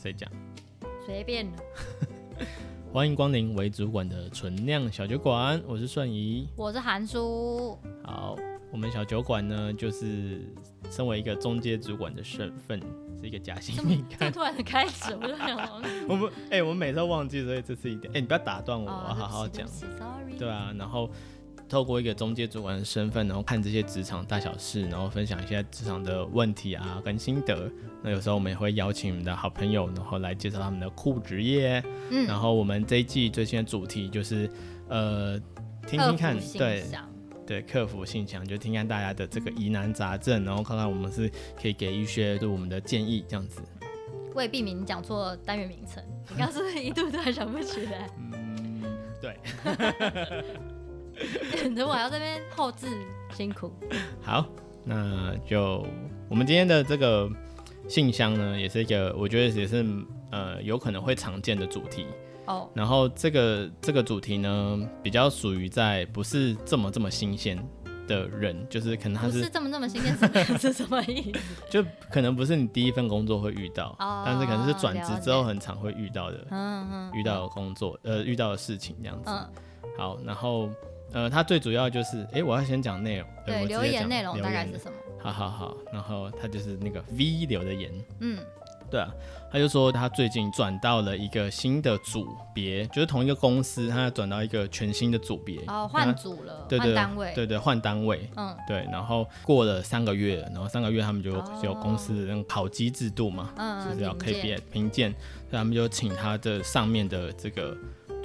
谁讲？随便的。欢迎光临为主管的纯酿小酒馆，我是顺仪，我是韩叔。好，我们小酒馆呢，就是身为一个中介主管的身份，是一个假性命。这突然的开始，我就想，我们哎、欸，我们每次都忘记，所以这是一点。哎、欸，你不要打断我，哦、我好好讲。对啊，然后。透过一个中介主管的身份，然后看这些职场大小事，然后分享一些职场的问题啊跟心得。那有时候我们也会邀请我们的好朋友，然后来介绍他们的酷职业。嗯，然后我们这一季最新的主题就是，呃，听听看，对对，克服性强，就听看大家的这个疑难杂症，然后看看我们是可以给一些对我们的建议，这样子。为避免你讲错单元名称，你刚刚是不是一度都还想不起来？嗯，对。如果要这边后置辛苦。好，那就我们今天的这个信箱呢，也是一个我觉得也是呃有可能会常见的主题哦。然后这个这个主题呢，比较属于在不是这么这么新鲜的人，就是可能他是不是这么这么新鲜是什么意思？就可能不是你第一份工作会遇到，哦、但是可能是转职之后很常会遇到的，嗯嗯，遇到的工作呃遇到的事情这样子。嗯、好，然后。呃，他最主要就是，哎、欸，我要先讲内容。对，留言内容大概是什么？好好好，然后他就是那个 V 留的言。嗯，对啊，他就说他最近转到了一个新的组别，就是同一个公司，他转到一个全新的组别。哦，换组了，对对，换单位，对对，换单位。嗯，对，然后过了三个月，然后三个月他们就有公司的那种考绩制度嘛，嗯，就是要 KPI 评鉴，所以他们就请他的上面的这个。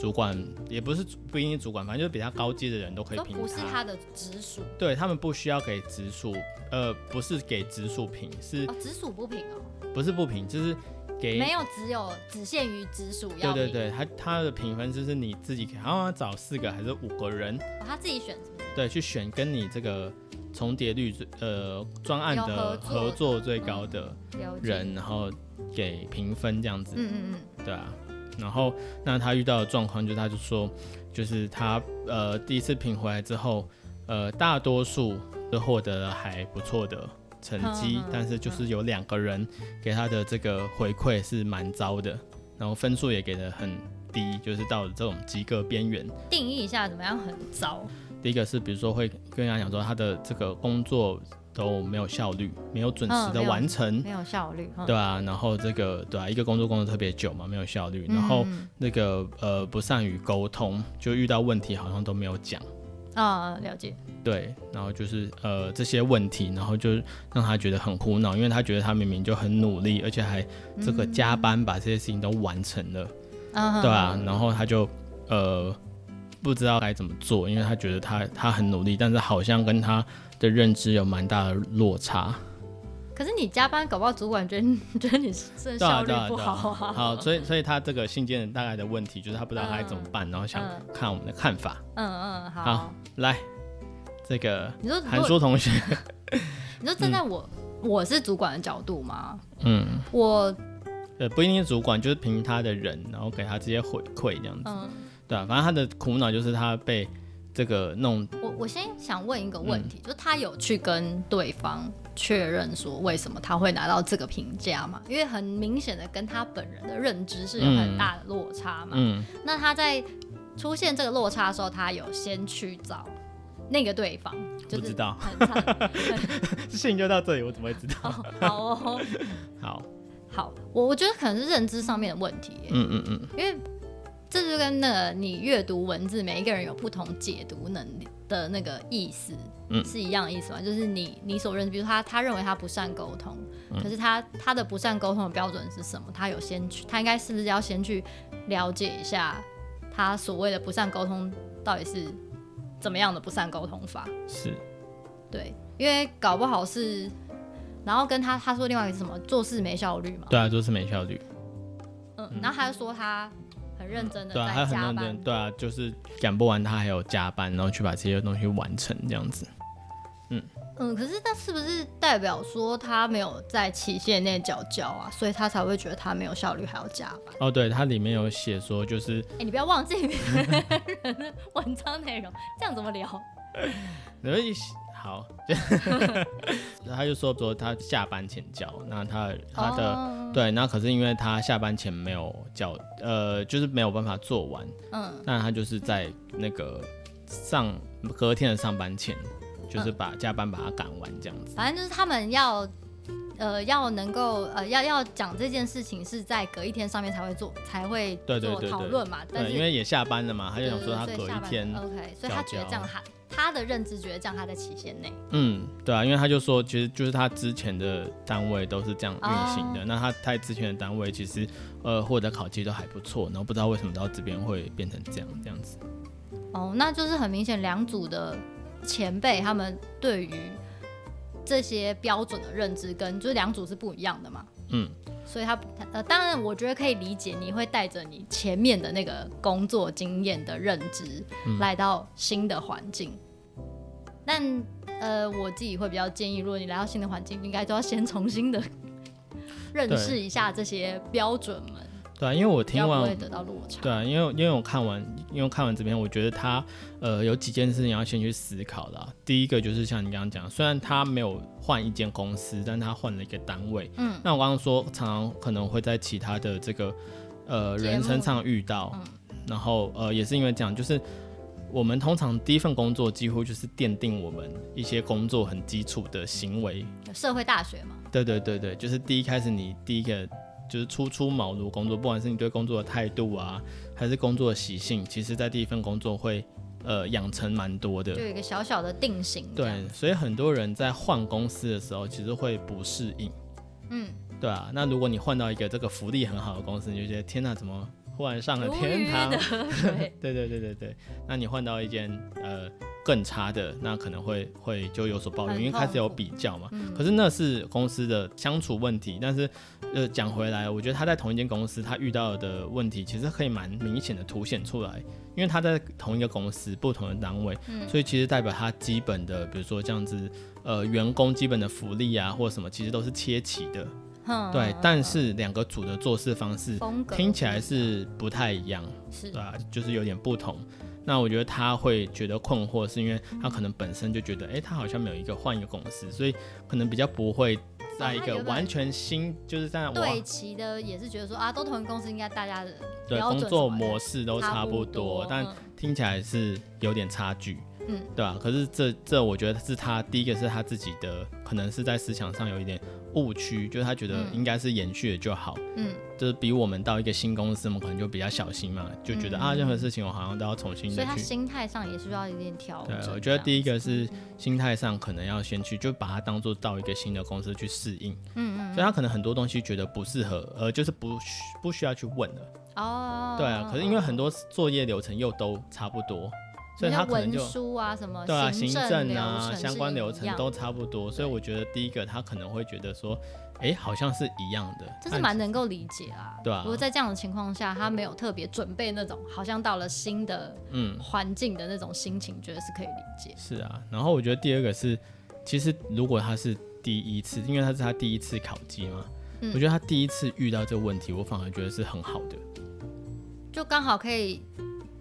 主管也不是不一定主管，反正就是比他高阶的人都可以评。不是他的直属。对，他们不需要给直属，呃，不是给直属评，是直属不评哦。不是不评，就是给没有只有只限于直属要。对对对，他他的评分就是你自己，好像找四个还是五个人，哦、他自己选是不是？对，去选跟你这个重叠率最呃专案的合作，合作最高的人，嗯、然后给评分这样子。嗯嗯嗯，对啊。然后，那他遇到的状况就是，他就说，就是他呃第一次评回来之后，呃大多数都获得了还不错的成绩，但是就是有两个人给他的这个回馈是蛮糟的，然后分数也给的很低，就是到了这种及格边缘。定义一下怎么样很糟？第一个是比如说会跟人家讲说他的这个工作。都没有效率，没有准时的完成，嗯、没有效率，对啊，然后这个对啊，一个工作工作特别久嘛，没有效率，然后那个呃不善于沟通，就遇到问题好像都没有讲。啊，了解，对，然后就是呃这些问题，然后就让他觉得很苦恼，因为他觉得他明明就很努力，而且还这个加班把这些事情都完成了，嗯、对啊，然后他就呃不知道该怎么做，因为他觉得他他很努力，但是好像跟他。的认知有蛮大的落差，可是你加班搞不好主管觉得 觉得你是效率不好啊。好，所以所以他这个信件大概的问题就是他不知道该怎么办，嗯、然后想看我们的看法。嗯嗯，好，好，来这个你说韩叔同学，你说站在我、嗯、我是主管的角度吗？嗯，我呃不一定是主管，就是凭他的人，然后给他这些回馈这样子。嗯，对啊，反正他的苦恼就是他被。这个弄我，我先想问一个问题，嗯、就是他有去跟对方确认说为什么他会拿到这个评价吗？因为很明显的跟他本人的认知是有很大的落差嘛。嗯。那他在出现这个落差的时候，他有先去找那个对方？就是、不知道。信就 到这里，我怎么会知道？好哦。好。好，我我觉得可能是认知上面的问题。嗯嗯嗯。因为。这就跟那个你阅读文字，每一个人有不同解读能力的那个意思，嗯，是一样的意思吗？就是你你所认识，比如他他认为他不善沟通，嗯、可是他他的不善沟通的标准是什么？他有先去，他应该是不是要先去了解一下他所谓的不善沟通到底是怎么样的不善沟通法？是，对，因为搞不好是，然后跟他他说另外一个是什么？做事没效率嘛？对啊，做事没效率。嗯，然后他就说他。很认真的，对啊，他很认真，对啊，就是赶不完，他还有加班，然后去把这些东西完成这样子。嗯嗯，可是那是不是代表说他没有在期限内缴交啊，所以他才会觉得他没有效率还要加班？哦，对，他里面有写说就是，哎、欸，你不要忘记人的文章内容，这样怎么聊？好，他就说说他下班前交，那他他的、哦、对，那可是因为他下班前没有交，呃，就是没有办法做完，嗯，那他就是在那个上隔天的上班前，就是把加班把它赶完这样子。反正就是他们要。呃，要能够呃，要要讲这件事情是在隔一天上面才会做，才会做讨论嘛。对，因为也下班了嘛，他就想说他隔一天。OK，所以他觉得这样他他的认知觉得这样他在期限内。嗯，对啊，因为他就说其实就是他之前的单位都是这样运行的，哦、那他他之前的单位其实呃获得考绩都还不错，然后不知道为什么到这边会变成这样这样子。哦，那就是很明显两组的前辈他们对于。这些标准的认知跟就是两组是不一样的嘛，嗯，所以他呃，当然我觉得可以理解，你会带着你前面的那个工作经验的认知来到新的环境，嗯、但呃，我自己会比较建议，如果你来到新的环境，应该都要先重新的认识一下这些标准们。对啊，因为我听完，会得到落差。对啊，因为因为我看完，因为看完这篇，我觉得他呃有几件事情要先去思考的。第一个就是像你刚刚讲，虽然他没有换一间公司，但他换了一个单位。嗯。那我刚刚说，常常可能会在其他的这个呃人身上遇到，嗯、然后呃也是因为这样，就是我们通常第一份工作几乎就是奠定我们一些工作很基础的行为。社会大学嘛。对对对对，就是第一开始你第一个。就是初出茅庐工作，不管是你对工作的态度啊，还是工作的习性，其实在第一份工作会呃养成蛮多的，就有一个小小的定型。对，所以很多人在换公司的时候，其实会不适应。嗯，对啊。那如果你换到一个这个福利很好的公司，你就觉得天哪，怎么忽然上了天堂？对对对对对对。那你换到一间呃。更差的那可能会会就有所抱怨，因为开始有比较嘛。嗯、可是那是公司的相处问题，但是呃讲回来，我觉得他在同一间公司他遇到的问题其实可以蛮明显的凸显出来，因为他在同一个公司不同的单位，嗯、所以其实代表他基本的，比如说这样子呃员工基本的福利啊或者什么，其实都是切齐的。嗯、对，嗯、但是两个组的做事方式听起来是不太一样，是对啊，就是有点不同。那我觉得他会觉得困惑，是因为他可能本身就觉得，哎、欸，他好像没有一个换一个公司，所以可能比较不会在一个完全新，哦、就是在对齐的，也是觉得说啊，都同一个公司，应该大家的对工作模式都差不多，不多但听起来是有点差距。嗯，对吧？可是这这，我觉得是他第一个是他自己的，可能是在思想上有一点误区，就是他觉得应该是延续的就好。嗯，就是比我们到一个新公司，我们可能就比较小心嘛，就觉得、嗯、啊，任何事情我好像都要重新的去。所以他心态上也是需要一点调整。对，我觉得第一个是心态上可能要先去，就把它当做到一个新的公司去适应。嗯嗯。所以他可能很多东西觉得不适合，呃，就是不需不需要去问了。哦。对啊，可是因为很多作业流程又都差不多。所以他可能就文书啊什么，对啊，行政啊相关流程都差不多，所以我觉得第一个他可能会觉得说，哎，好像是一样的，这是蛮能够理解啊。对啊，如果在这样的情况下，他没有特别准备那种，好像到了新的嗯环境的那种心情，觉得是可以理解。是啊，然后我觉得第二个是，其实如果他是第一次，因为他是他第一次考绩嘛，我觉得他第一次遇到这个问题，我反而觉得是很好的，就刚好可以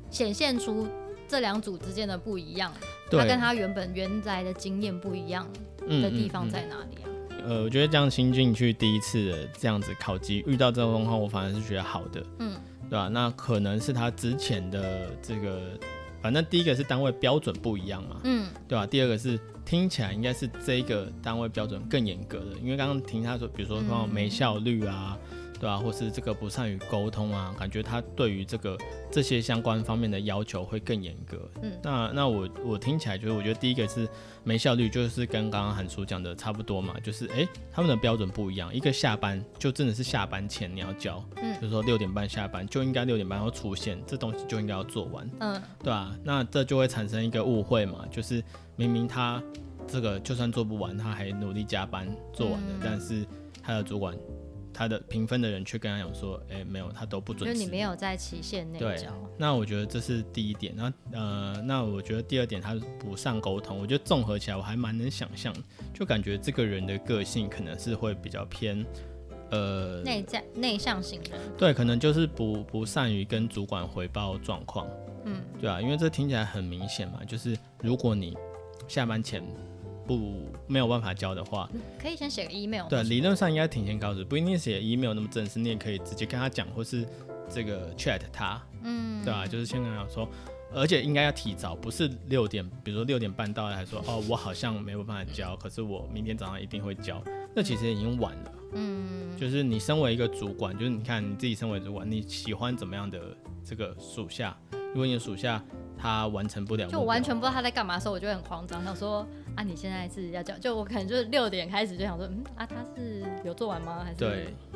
显现出。这两组之间的不一样，对他跟他原本原来的经验不一样的地方在哪里啊？嗯嗯嗯、呃，我觉得这样新进去第一次的这样子考级，遇到这种状况，我反而是觉得好的，嗯，对吧？那可能是他之前的这个，反正第一个是单位标准不一样嘛，嗯，对吧？第二个是听起来应该是这个单位标准更严格的，因为刚刚听他说，比如说说没效率啊。嗯对啊，或是这个不善于沟通啊，感觉他对于这个这些相关方面的要求会更严格。嗯，那那我我听起来就是，我觉得第一个是没效率，就是跟刚刚韩叔讲的差不多嘛，就是哎，他们的标准不一样，一个下班就真的是下班前你要交，嗯，就是说六点半下班就应该六点半要出现，这东西就应该要做完。嗯，对啊，那这就会产生一个误会嘛，就是明明他这个就算做不完，他还努力加班做完了，嗯，但是他的主管。他的评分的人却跟他讲说，哎、欸，没有，他都不准。就你没有在期限内交。对，那我觉得这是第一点。那呃，那我觉得第二点，他不善沟通。我觉得综合起来，我还蛮能想象，就感觉这个人的个性可能是会比较偏呃内在内向型的。对，可能就是不不善于跟主管回报状况。嗯，对啊，因为这听起来很明显嘛，就是如果你下班前不没有办法交的话，可以先写个 email。对，理论上应该提前告知，不一定写 email 那么正式，你也可以直接跟他讲，或是这个 chat 他，嗯，对啊，就是先跟他说，而且应该要提早，不是六点，比如说六点半到来还说哦，我好像没有办法交，可是我明天早上一定会交，那其实已经晚了。嗯，就是你身为一个主管，就是你看你自己身为主管，你喜欢怎么样的这个属下？如果你的属下他完成不了，就我完全不知道他在干嘛的时候，我就会很慌张，想说啊，你现在是要叫？就我可能就是六点开始就想说，嗯啊，他是有做完吗？还是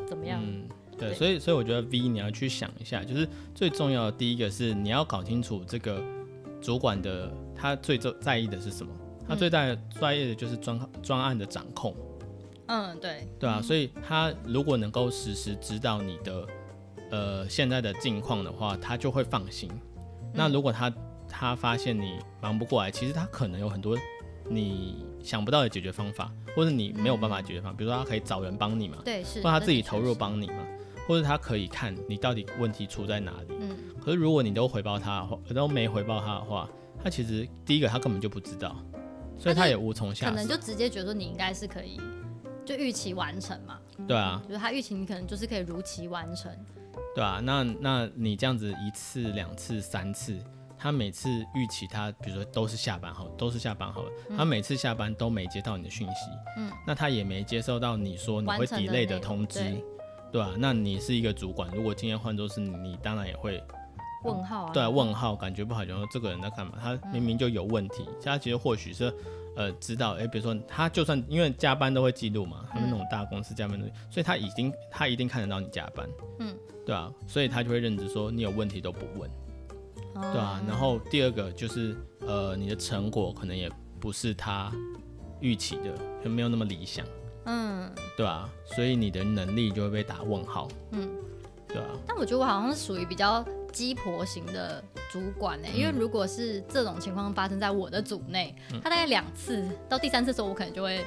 怎么样？嗯，对，对所以所以我觉得 V 你要去想一下，就是最重要的第一个是你要搞清楚这个主管的他最在意的是什么，他最在在意的就是专专案的掌控。嗯，对，对啊，所以他如果能够实时知道你的呃现在的境况的话，他就会放心。嗯、那如果他他发现你忙不过来，其实他可能有很多你想不到的解决方法，或者你没有办法解决方法，嗯、比如说他可以找人帮你嘛，对，是，或者他自己投入帮你嘛，或者他可以看你到底问题出在哪里。嗯，可是如果你都回报他的话，都没回报他的话，他其实第一个他根本就不知道，所以他也无从下手，可能就直接觉得说你应该是可以。就预期完成嘛，对啊，就是他预期你可能就是可以如期完成，对啊，那那你这样子一次、两次、三次，他每次预期他，比如说都是下班后，都是下班后，嗯、他每次下班都没接到你的讯息，嗯，那他也没接收到你说你会 delay 的通知，对，对啊，那你是一个主管，如果今天换作是你，你当然也会问号啊，对啊，问号，感觉不好，就说这个人在干嘛？他明明就有问题，他其实或许是。呃，知道，哎、欸，比如说他就算因为加班都会记录嘛，他们那种大公司加班都，所以他已经他一定看得到你加班，嗯，对啊，所以他就会认知说你有问题都不问，嗯、对啊，然后第二个就是呃，你的成果可能也不是他预期的，就没有那么理想，嗯，对啊，所以你的能力就会被打问号，嗯，对啊。但我觉得我好像是属于比较。鸡婆型的主管呢、欸？因为如果是这种情况发生在我的组内，嗯、他大概两次到第三次的时候，我可能就会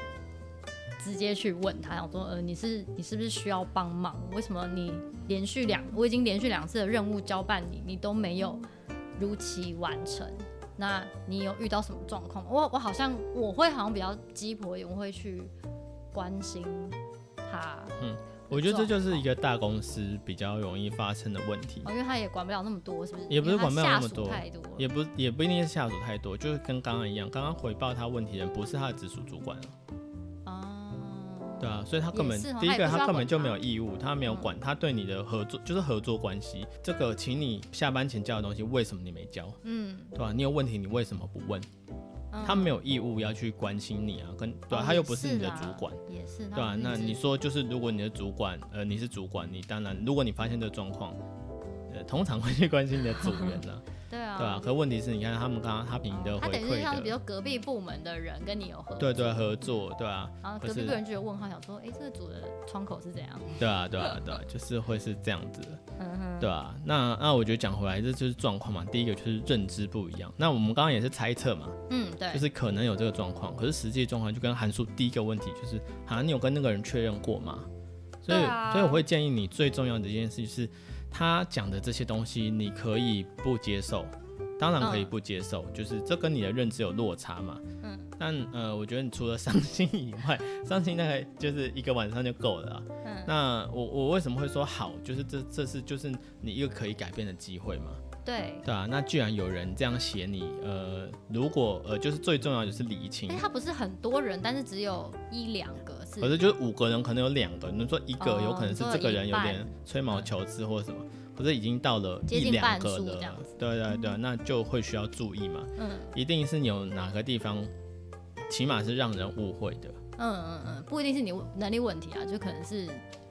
直接去问他，想说，呃，你是你是不是需要帮忙？为什么你连续两我已经连续两次的任务交办你，你都没有如期完成？那你有遇到什么状况？我我好像我会好像比较鸡婆一点，我会去关心他。嗯。我觉得这就是一个大公司比较容易发生的问题，哦，因为他也管不了那么多，是不是？也不是管不了那么多，太多也不也不一定是下属太多，就是跟刚刚一样，刚刚回报他问题的人不是他的直属主管对啊，所以他根本第一个他根本就没有义务，他没有管，他对你的合作就是合作关系，这个请你下班前交的东西，为什么你没交？嗯，对吧？你有问题，你为什么不问？他没有义务要去关心你啊，跟对啊，他又不是你的主管，也是对啊。那你说就是，如果你的主管，呃，你是主管，你当然，如果你发现这个状况，呃，通常会去关心你的组员的。对啊，对啊，可问题是你看他们刚刚他凭你的回馈的，他等于是像比如隔壁部门的人跟你有合作，对对合作，对啊。然后隔壁部门就有问号，想说，哎，这个组的窗口是怎样？对啊，对啊，对啊，就是会是这样子，对啊。那那我觉得讲回来，这就是状况嘛。第一个就是认知不一样。那我们刚刚也是猜测嘛，嗯，对，就是可能有这个状况，可是实际状况就跟函数第一个问题就是，好像，你有跟那个人确认过吗？所以，所以我会建议你最重要的一件事就是，他讲的这些东西，你可以不接受。当然可以不接受，嗯、就是这跟你的认知有落差嘛。嗯。但呃，我觉得你除了伤心以外，伤心大概就是一个晚上就够了。嗯。那我我为什么会说好？就是这这是就是你一个可以改变的机会嘛。对。对啊，那既然有人这样写你，呃，如果呃，就是最重要的就是理清。哎，他不是很多人，但是只有一两个是。可是就是五个人，可能有两个，你说一个有可能是这个人有点吹毛求疵或者什么。可是已经到了一两个了，对对对，那就会需要注意嘛。嗯，一定是你有哪个地方，起码是让人误会的。嗯嗯嗯，不一定是你能力问题啊，就可能是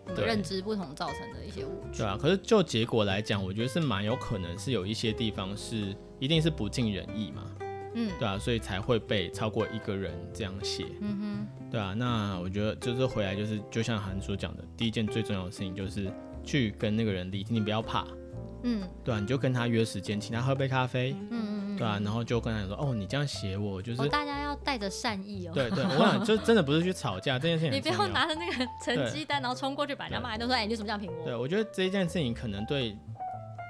你认知不同造成的一些误区。对啊，可是就结果来讲，我觉得是蛮有可能是有一些地方是一定是不尽人意嘛。嗯，对啊，所以才会被超过一个人这样写。嗯哼，对啊，那我觉得就是回来就是就像韩叔讲的，第一件最重要的事情就是。去跟那个人理，你不要怕，嗯，对啊，你就跟他约时间，请他喝杯咖啡，嗯嗯嗯，对啊，然后就跟他说，哦，你这样写我就是，大家要带着善意哦，对对，我想就真的不是去吵架这件事情，你不要拿着那个成绩单，然后冲过去把人家骂，都说，哎，你怎么这样评我？对，我觉得这一件事情可能对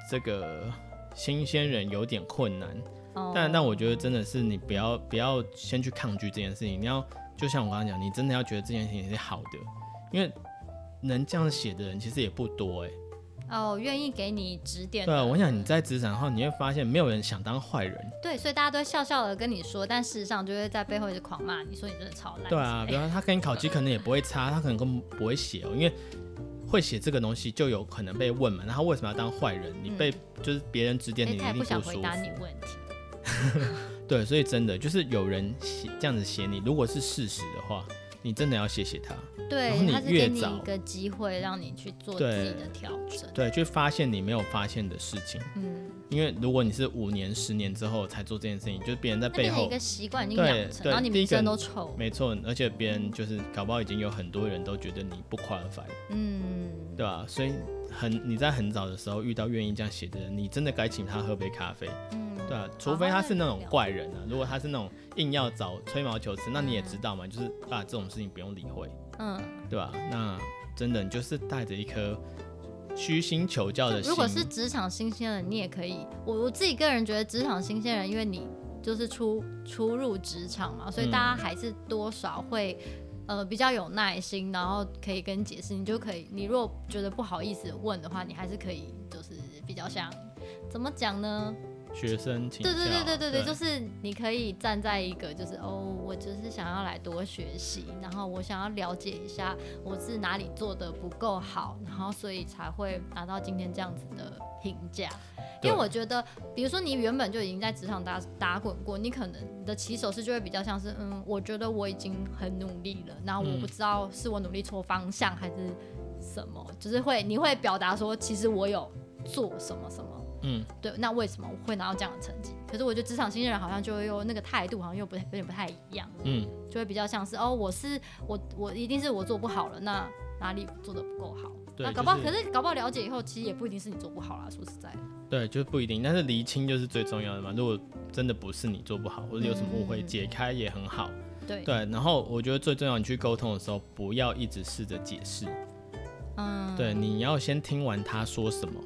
这个新鲜人有点困难，哦、但但我觉得真的是你不要不要先去抗拒这件事情，你要就像我刚刚讲，你真的要觉得这件事情是好的，因为能这样写的人其实也不多哎、欸。哦，愿意给你指点。对啊，我想你在职场后，你会发现没有人想当坏人。对，所以大家都笑笑的跟你说，但事实上就会在背后一直狂骂你，说你真的超烂。对啊，比如说他跟你考级可能也不会差，他可能根本不会写哦，因为会写这个东西就有可能被问嘛。那他为什么要当坏人？你被、嗯、就是别人指点你，你一定不舒服。不想回答你问题。对，所以真的就是有人写这样子写你，如果是事实的话。你真的要谢谢他，对，他是给你一个机会，让你去做自己的调整，对，去发现你没有发现的事情。嗯，因为如果你是五年、十年之后才做这件事情，就是别人在背后一个习惯已经养成，然后你名声都臭，没错，而且别人就是搞不好已经有很多人都觉得你不 qualify，嗯，对吧？所以很你在很早的时候遇到愿意这样写的人，你真的该请他喝杯咖啡。嗯。对啊，除非他是那种怪人啊，如果他是那种硬要找吹毛求疵，那你也知道嘛，就是啊这种事情不用理会，嗯，对吧？那真的你就是带着一颗虚心求教的心。如果是职场新鲜人，你也可以。我我自己个人觉得，职场新鲜人，因为你就是初初入职场嘛，所以大家还是多少会呃比较有耐心，然后可以跟你解释，你就可以。你如果觉得不好意思问的话，你还是可以，就是比较像怎么讲呢？学生请对对对对对对，就是你可以站在一个就是哦，我就是想要来多学习，然后我想要了解一下我是哪里做的不够好，然后所以才会拿到今天这样子的评价。因为我觉得，比如说你原本就已经在职场打打滚过，你可能你的起手式就会比较像是嗯，我觉得我已经很努力了，然后我不知道是我努力错方向还是什么，就是会你会表达说，其实我有做什么什么。嗯，对，那为什么我会拿到这样的成绩？可是我觉得职场新人好像就会有那个态度，好像又不太有点不太一样。嗯，就会比较像是哦，我是我我一定是我做不好了，那哪里做的不够好？对，那搞不好，就是、可是搞不好了解以后，其实也不一定是你做不好啦。说实在的，对，就是不一定。但是厘清就是最重要的嘛。如果真的不是你做不好，或者有什么误会，解开也很好。对对，然后我觉得最重要，你去沟通的时候，不要一直试着解释。嗯，对，你要先听完他说什么。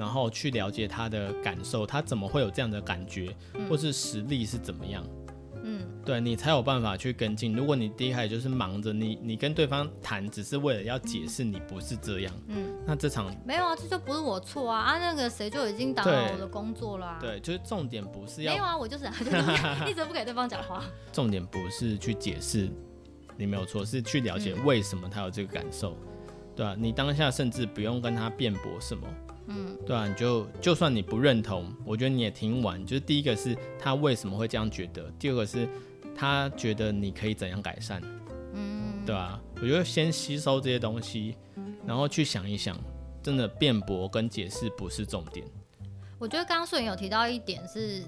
然后去了解他的感受，他怎么会有这样的感觉，嗯、或是实力是怎么样？嗯，对你才有办法去跟进。如果你第一开始就是忙着你，你跟对方谈只是为了要解释你不是这样，嗯，那这场没有啊，这就不是我错啊啊，那个谁就已经打扰我的工作了、啊。对，就是重点不是要没有啊，我就是 一直不给对方讲话。重点不是去解释你没有错，是去了解为什么他有这个感受，嗯、对吧、啊？你当下甚至不用跟他辩驳什么。嗯，对啊，你就就算你不认同，我觉得你也听完。就是第一个是他为什么会这样觉得，第二个是他觉得你可以怎样改善，嗯，对啊，我觉得先吸收这些东西，然后去想一想，真的辩驳跟解释不是重点。我觉得刚刚素颜有提到一点是，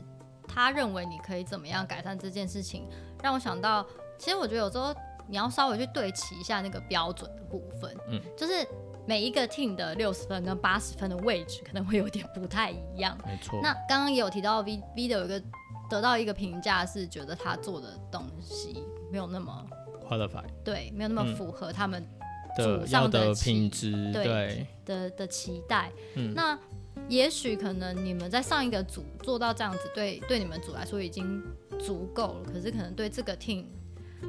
他认为你可以怎么样改善这件事情，让我想到，其实我觉得有时候你要稍微去对齐一下那个标准的部分，嗯，就是。每一个 team 的六十分跟八十分的位置可能会有点不太一样。没错。那刚刚也有提到 V V 的有一个得到一个评价是觉得他做的东西没有那么 qualify，对，没有那么符合他们的要的品质，对的的期待。嗯。那也许可能你们在上一个组做到这样子，对对你们组来说已经足够了。可是可能对这个 team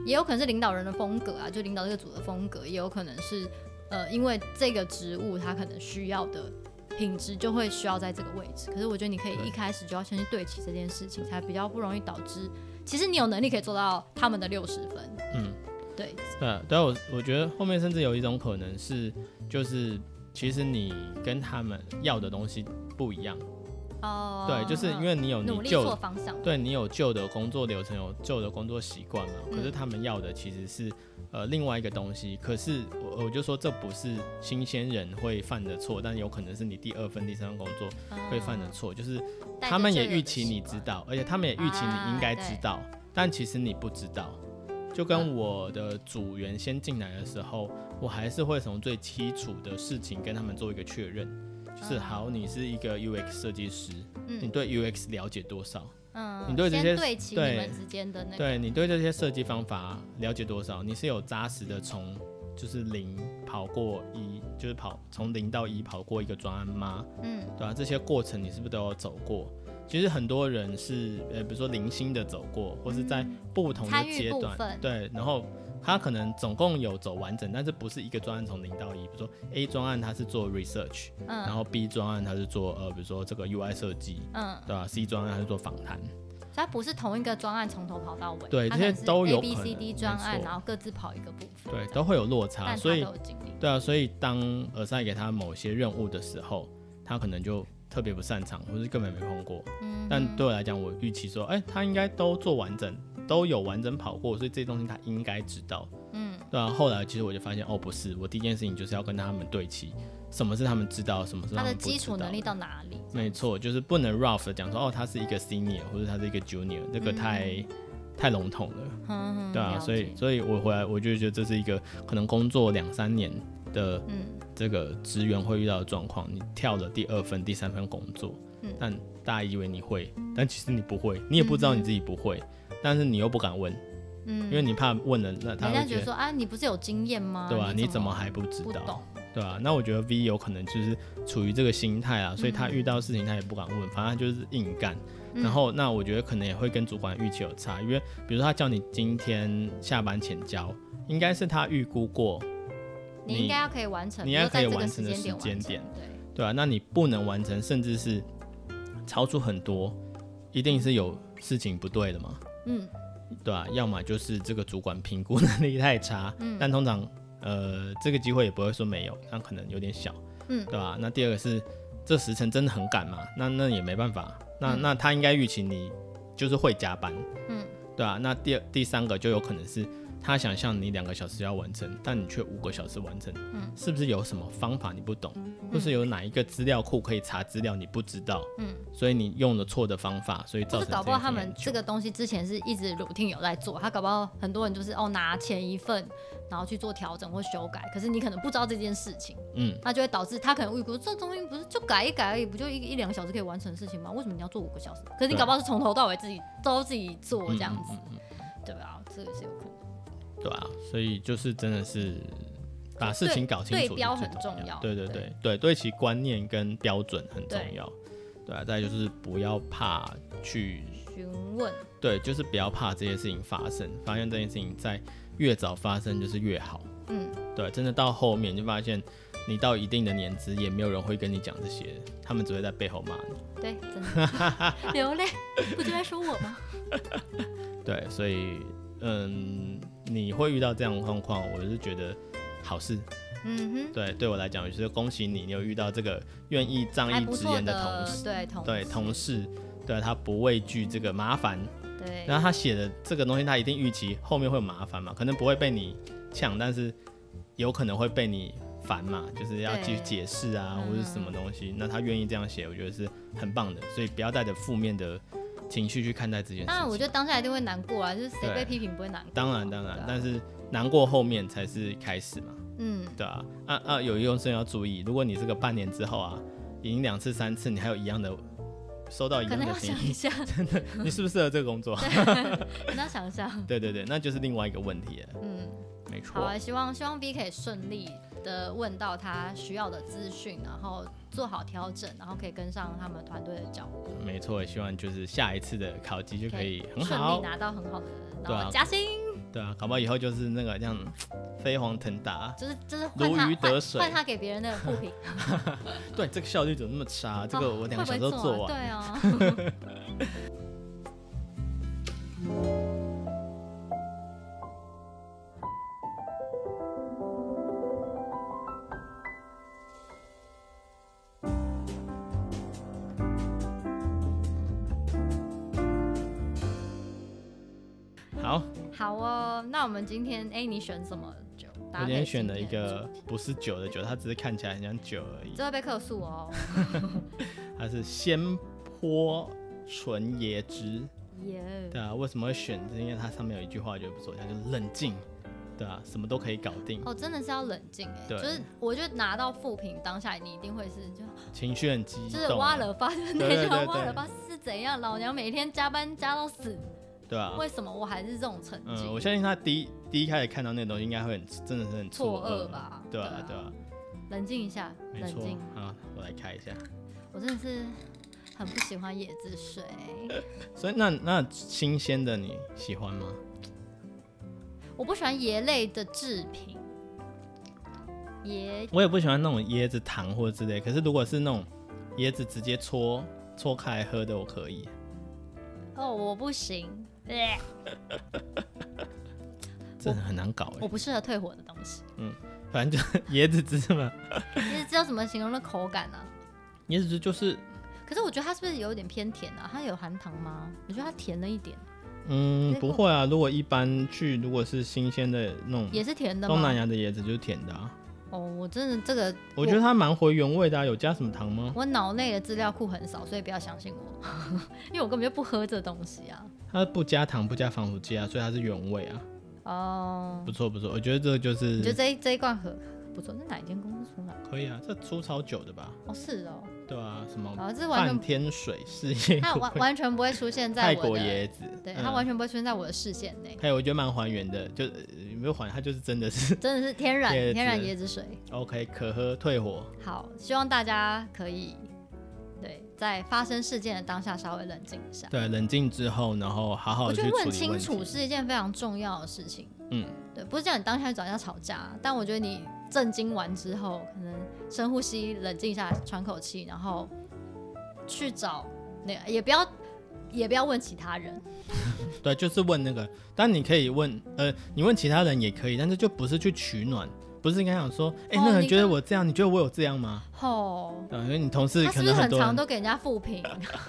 也有可能是领导人的风格啊，就领导这个组的风格，也有可能是。呃，因为这个植物它可能需要的品质就会需要在这个位置。可是我觉得你可以一开始就要先去对齐这件事情，才比较不容易导致。其实你有能力可以做到他们的六十分。嗯，对。对啊，对啊，我我觉得后面甚至有一种可能是，就是其实你跟他们要的东西不一样。哦。对，就是因为你有你旧方向，对你有旧的工作流程，有旧的工作习惯嘛。可是他们要的其实是。呃，另外一个东西，可是我我就说这不是新鲜人会犯的错，但有可能是你第二份、第三份工作会犯的错，就是他们也预期你知道，而且他们也预期你应该知道，但其实你不知道。就跟我的组员先进来的时候，我还是会从最基础的事情跟他们做一个确认，就是好，你是一个 UX 设计师，你对 UX 了解多少？嗯，你对这些对齐你们之间的那个，对你对这些设计方法了解多少？你是有扎实的从就是零跑过一，就是跑从零到一跑过一个专案吗？嗯，对啊？这些过程你是不是都有走过？其实很多人是呃，比如说零星的走过，或是在不同的阶段，对，然后他可能总共有走完整，但是不是一个专案从零到一。比如说 A 专案他是做 research，嗯，然后 B 专案他是做呃，比如说这个 UI 设计，嗯，对吧？C 专案他是做访谈。它不是同一个专案从头跑到尾，对，这些都有 A B C D 专案，然后各自跑一个部分，对，都会有落差，所以对啊，所以当耳塞给他某些任务的时候，他可能就特别不擅长，或是根本没碰过。嗯，但对我来讲，我预期说，哎、欸，他应该都做完整，都有完整跑过，所以这些东西他应该知道。嗯，对啊。后来其实我就发现，哦，不是，我第一件事情就是要跟他们对齐。什么是他们知道，什么是他们不知道？他的基础能力到哪里？没错，就是不能 rough 的讲说哦，他是一个 senior 或者他是一个 junior，这个太、嗯、太笼统了，嗯嗯、对啊，所以所以我回来我就觉得这是一个可能工作两三年的这个职员会遇到的状况。你跳了第二份、第三份工作，嗯、但大家以为你会，但其实你不会，你也不知道你自己不会，嗯、但是你又不敢问，嗯，因为你怕问了，那他人家觉得说啊，你不是有经验吗？对吧、啊？你怎么还不知道？对啊，那我觉得 V 有可能就是处于这个心态啊，所以他遇到事情他也不敢问，反正他就是硬干。然后那我觉得可能也会跟主管预期有差，因为比如说他叫你今天下班前交，应该是他预估过你应该要可以完成，你应该可以完成的时间点，对对啊，那你不能完成，甚至是超出很多，一定是有事情不对的嘛。嗯，对啊，要么就是这个主管评估 能力太差，嗯，但通常。呃，这个机会也不会说没有，那可能有点小，嗯，对吧？那第二个是，这时辰真的很赶嘛？那那也没办法，那、嗯、那他应该预期你就是会加班，嗯，对啊？那第二第三个就有可能是。他想象你两个小时要完成，但你却五个小时完成，嗯，是不是有什么方法你不懂，嗯、或是有哪一个资料库可以查资料你不知道，嗯，所以你用了错的方法，所以造成。搞不好他们这个东西之前是一直 routine 有在做，他搞不好很多人就是哦拿前一份，然后去做调整或修改，可是你可能不知道这件事情，嗯，那就会导致他可能会觉得这东西不是就改一改而已，不就一一两个小时可以完成的事情吗？为什么你要做五个小时？可是你搞不好是从头到尾自己都自己做这样子，嗯嗯嗯嗯对吧？这个是有可能。对啊，所以就是真的是把事情搞清楚，对标很重要。对对对对，对，对其观念跟标准很重要。对，对啊，再就是不要怕去询问。对，就是不要怕这些事情发生，发现这件事情在越早发生就是越好。嗯，对，真的到后面就发现你到一定的年资，也没有人会跟你讲这些，他们只会在背后骂你。对，真的 流泪，不就在说我吗？对，所以嗯。你会遇到这样的状况，我是觉得好事。嗯哼，对，对我来讲，就是恭喜你，你有遇到这个愿意仗义直言的同事，对同对同事，对他不畏惧这个麻烦。对，然后他写的这个东西，他一定预期后面会有麻烦嘛，可能不会被你呛，但是有可能会被你烦嘛，就是要继续解释啊，或者什么东西。那他愿意这样写，我觉得是很棒的，所以不要带着负面的。情绪去看待这件事情，当然，我觉得当下一定会难过啊，就是谁被批评不会难过？当然，当然，但是难过后面才是开始嘛。嗯，对啊，啊啊，有一件事要注意，如果你这个半年之后啊，已经两次、三次，你还有一样的收到一样的，可能要想一下，真的，你适不适合这个工作？可能要想一下。对对对，那就是另外一个问题了。嗯，没错。好啊，希望希望 B 可以顺利的问到他需要的资讯，然后做好调整，然后可以跟上他们团队的脚步。没错，希望就是下一次的考绩就可以很好，顺利拿到很好的，然后加薪。对啊，搞不好以后就是那个这样飞黄腾达，就是就是如鱼得水，换他给别人的负评。对，这个效率怎么那么差？这个我两个小时都做完。对啊。那我们今天哎，你选什么酒？我今天选了一个不是酒的酒，它只是看起来很像酒而已。这会被客诉哦。它是鲜坡纯椰汁。耶。对啊，为什么会选？是因为它上面有一句话，我觉得不错，它就是冷静。对啊，什么都可以搞定。哦，真的是要冷静哎。对。就是我觉得拿到负评当下，你一定会是就 情绪很激动，就是挖了发，就是那句挖了发是怎样？老娘每天加班加到死。对啊，为什么我还是这种成绩？嗯，我相信他第一第一开始看到那个东西，应该会很真的是很错愕吧？对啊，对啊。冷静一下，冷静。好，我来开一下。我真的是很不喜欢椰子水。所以那那新鲜的你喜欢吗？我不喜欢椰类的制品。椰，我也不喜欢那种椰子糖或者之类。可是如果是那种椰子直接搓搓开来喝的，我可以。哦，我不行。真的很难搞哎。我不适合退火的东西。嗯，反正就是椰子汁嘛。椰子汁要怎么形容的口感呢？椰子汁就是。可是我觉得它是不是有点偏甜啊？它有含糖吗？我觉得它甜了一点。嗯，不会啊。如果一般去，如果是新鲜的那种，也是甜的。东南亚的椰子就是甜的啊。哦，我真的这个，我，觉得它蛮回原味的啊。有加什么糖吗？我脑内的资料库很少，所以不要相信我，因为我根本就不喝这东西啊。它不加糖，不加防腐剂啊，所以它是原味啊。哦，不错不错，我觉得这个就是。我觉得这一这一罐喝不错？那哪一间公司出来？可以啊，这出超久的吧？哦，是哦。对啊，什么？哦，这完全半天水事业，它完完全不会出现在泰国椰子。对，它完全不会出现在我的视线内。还有，我觉得蛮还原的，就有没有还？它就是真的是，真的是天然 天然椰子水。OK，可喝，退火。好，希望大家可以对在发生事件的当下稍微冷静一下。对，冷静之后，然后好好。我觉得问清楚是一件非常重要的事情。嗯，对，不是叫你当下去找人家吵架，但我觉得你震惊完之后，可能深呼吸，冷静一下，喘口气，然后。去找那个，也不要，也不要问其他人。对，就是问那个。但你可以问，呃，你问其他人也可以，但是就不是去取暖，不是应该想说，哎、欸，那个人觉得我这样，你，你觉得我有这样吗？哦，对，因为你同事可能很多常都给人家负评。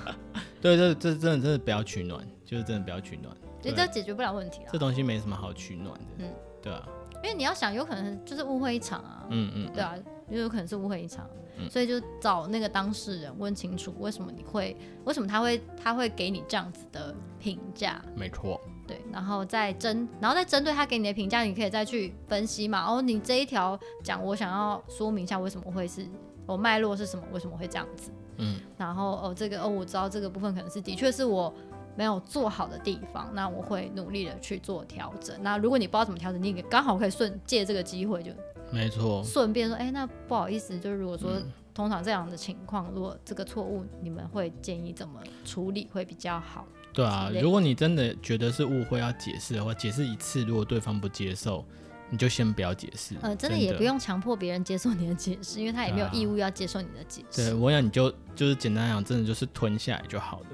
对，这这真的真的不要取暖，就是真的不要取暖。所以这解决不了问题啊。这东西没什么好取暖的。嗯，对啊。因为你要想，有可能就是误会一场啊。嗯嗯。对啊，也有可能是误会一场。所以就找那个当事人问清楚，为什么你会，为什么他会，他会给你这样子的评价？没错。对，然后再针，然后再针对他给你的评价，你可以再去分析嘛。哦，你这一条讲，我想要说明一下为什么会是，哦，脉络是什么？为什么会这样子？嗯。然后哦，这个哦，我知道这个部分可能是的确是我没有做好的地方，那我会努力的去做调整。那如果你不知道怎么调整，你刚好可以顺借这个机会就。没错，顺便说，哎、欸，那不好意思，就是如果说通常这样的情况，嗯、如果这个错误，你们会建议怎么处理会比较好？对啊，如果你真的觉得是误会要解释的话，解释一次，如果对方不接受，你就先不要解释。呃，真的也不用强迫别人接受你的解释，因为他也没有义务要接受你的解释。对，我想你就就是简单讲，真的就是吞下来就好了。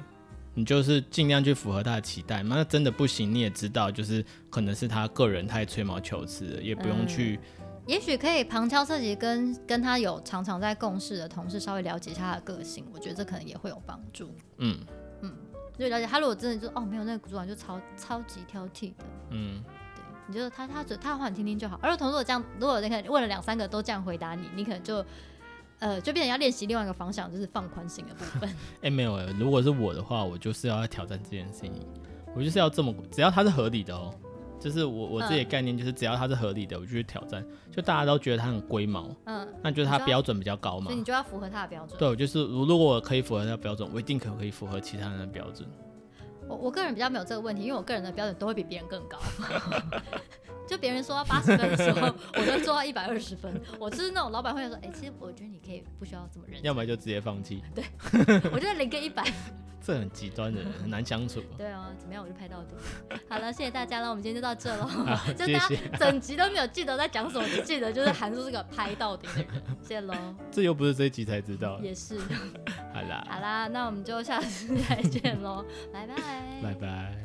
你就是尽量去符合他的期待嘛。那真的不行，你也知道，就是可能是他个人太吹毛求疵了，也不用去。嗯也许可以旁敲侧击跟跟他有常常在共事的同事稍微了解一下他的个性，我觉得这可能也会有帮助。嗯嗯，就了解他如果真的就哦没有那个主管就超超级挑剔的，嗯，对，你就他他他的话你听听就好。而且同事如果这样，如果那个问了两三个都这样回答你，你可能就呃就变成要练习另外一个方向，就是放宽心的部分。哎、欸，没有哎，如果是我的话，我就是要挑战这件事情，我就是要这么，只要它是合理的哦。就是我我自己的概念，就是只要它是合理的，我就去挑战。就大家都觉得它很龟毛，嗯，那就是它标准比较高嘛，所以你就要符合它的标准。对，我就是如如果我可以符合它的标准，我一定可可以符合其他人的标准。我我个人比较没有这个问题，因为我个人的标准都会比别人更高。就别人说到八十分的时候，我就做到一百二十分。我就是那种老板会说，哎、欸，其实我觉得你可以不需要这么认真，要么就直接放弃。对，我觉得零跟一百。这很极端的人，很难相处。对啊，怎么样我就拍到底。好了，谢谢大家了，我们今天就到这喽。就大家整集都没有记得在讲什么，只记得就是韩叔这个拍到底的人。谢喽。这又不是这一集才知道。也是。好啦。好啦，那我们就下次再见喽，拜拜。拜拜。